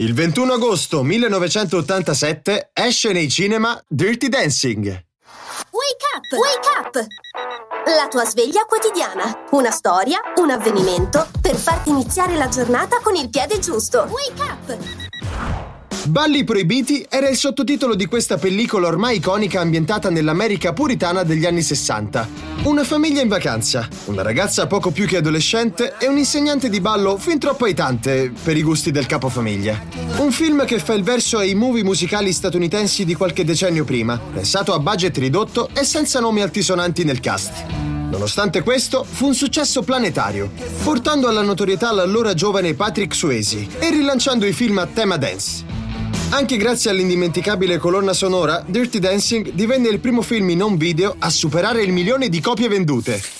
Il 21 agosto 1987 esce nei cinema Dirty Dancing. Wake up! Wake up! La tua sveglia quotidiana. Una storia, un avvenimento per farti iniziare la giornata con il piede giusto. Wake up! Balli proibiti era il sottotitolo di questa pellicola ormai iconica ambientata nell'America puritana degli anni 60. Una famiglia in vacanza, una ragazza poco più che adolescente e un insegnante di ballo fin troppo aitante per i gusti del capofamiglia. Un film che fa il verso ai movie musicali statunitensi di qualche decennio prima, pensato a budget ridotto e senza nomi altisonanti nel cast. Nonostante questo, fu un successo planetario, portando alla notorietà l'allora giovane Patrick Swayze e rilanciando i film a tema dance. Anche grazie all'indimenticabile colonna sonora, Dirty Dancing divenne il primo film in home video a superare il milione di copie vendute.